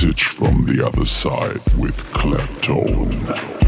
Message from the other side with Claptone.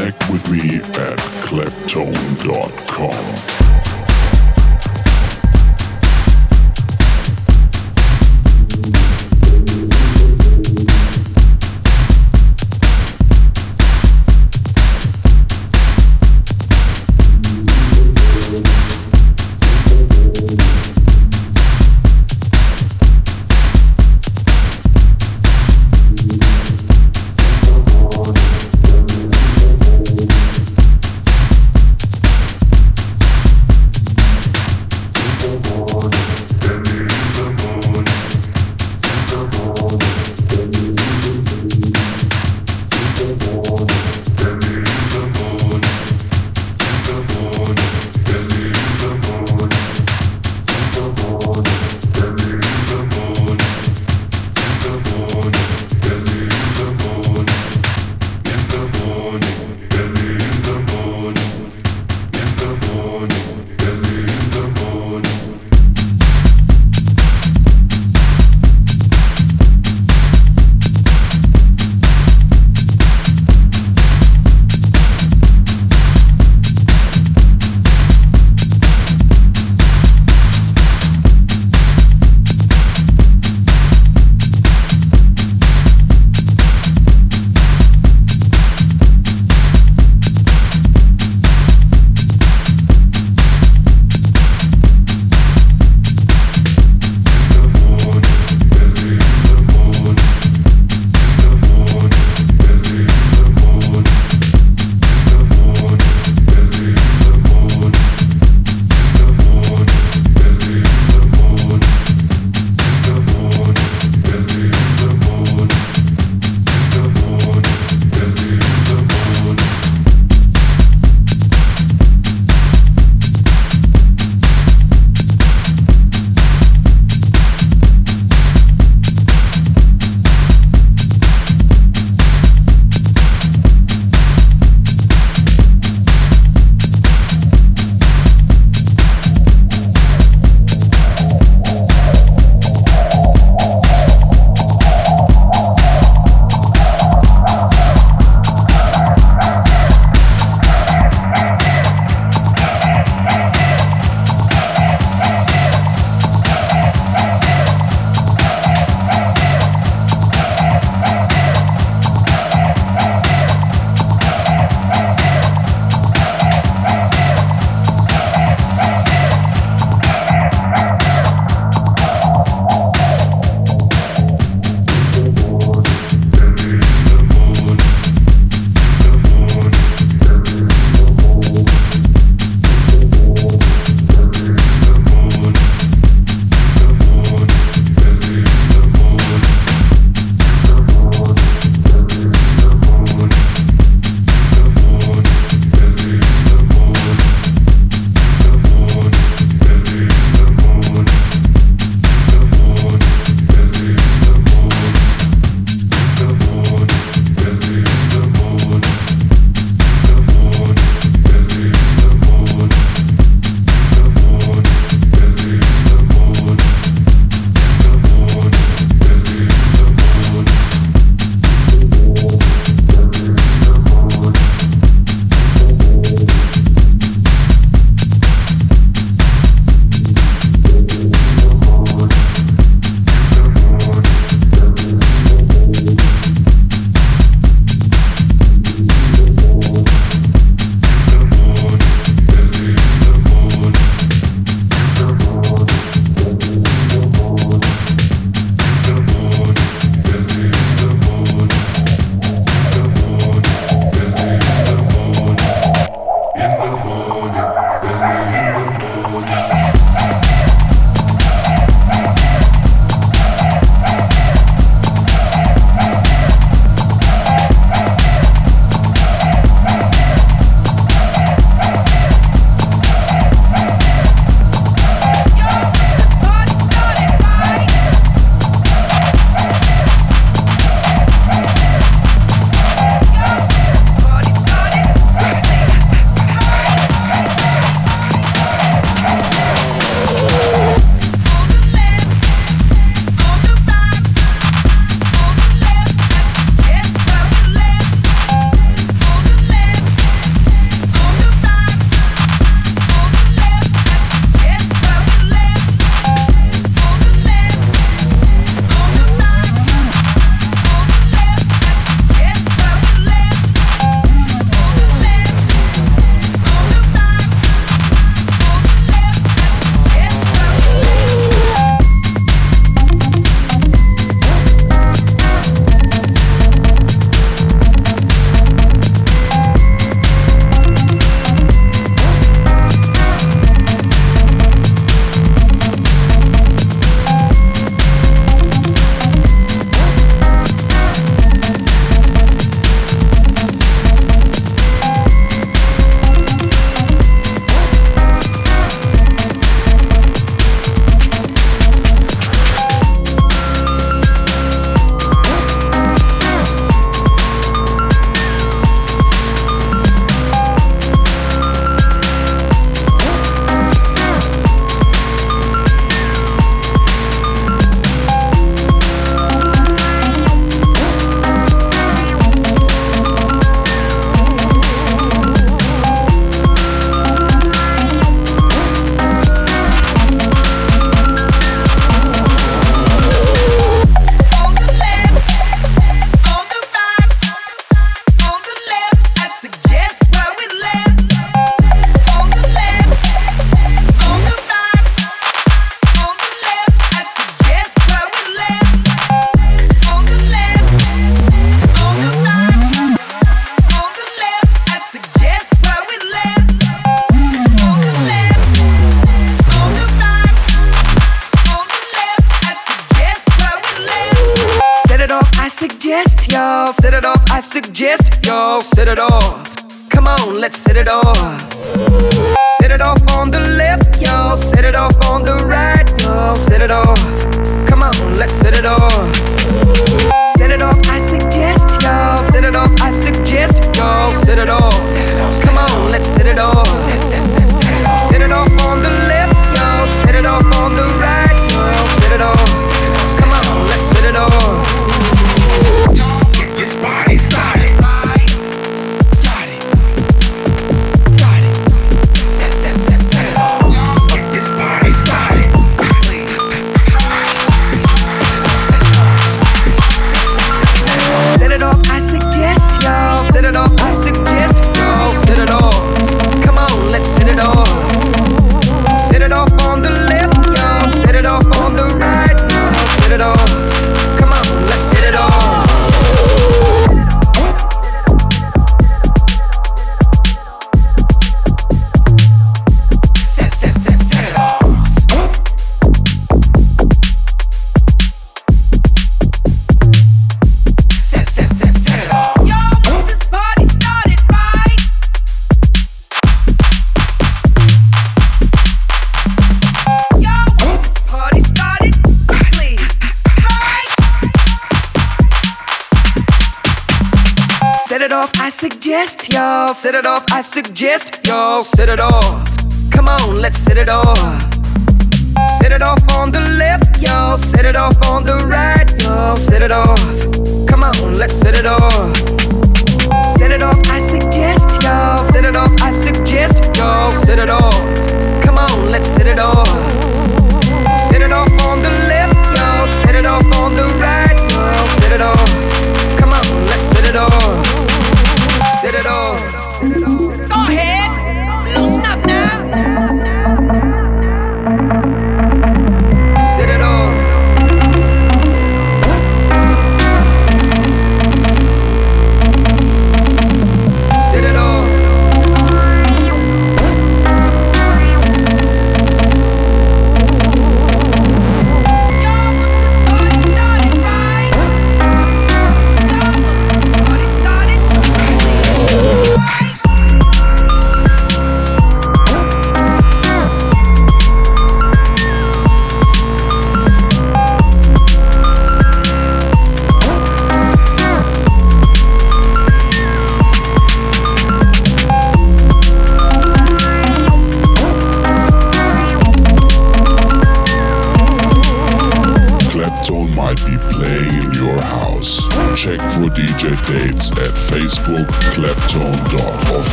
Connect with me at claptone.com.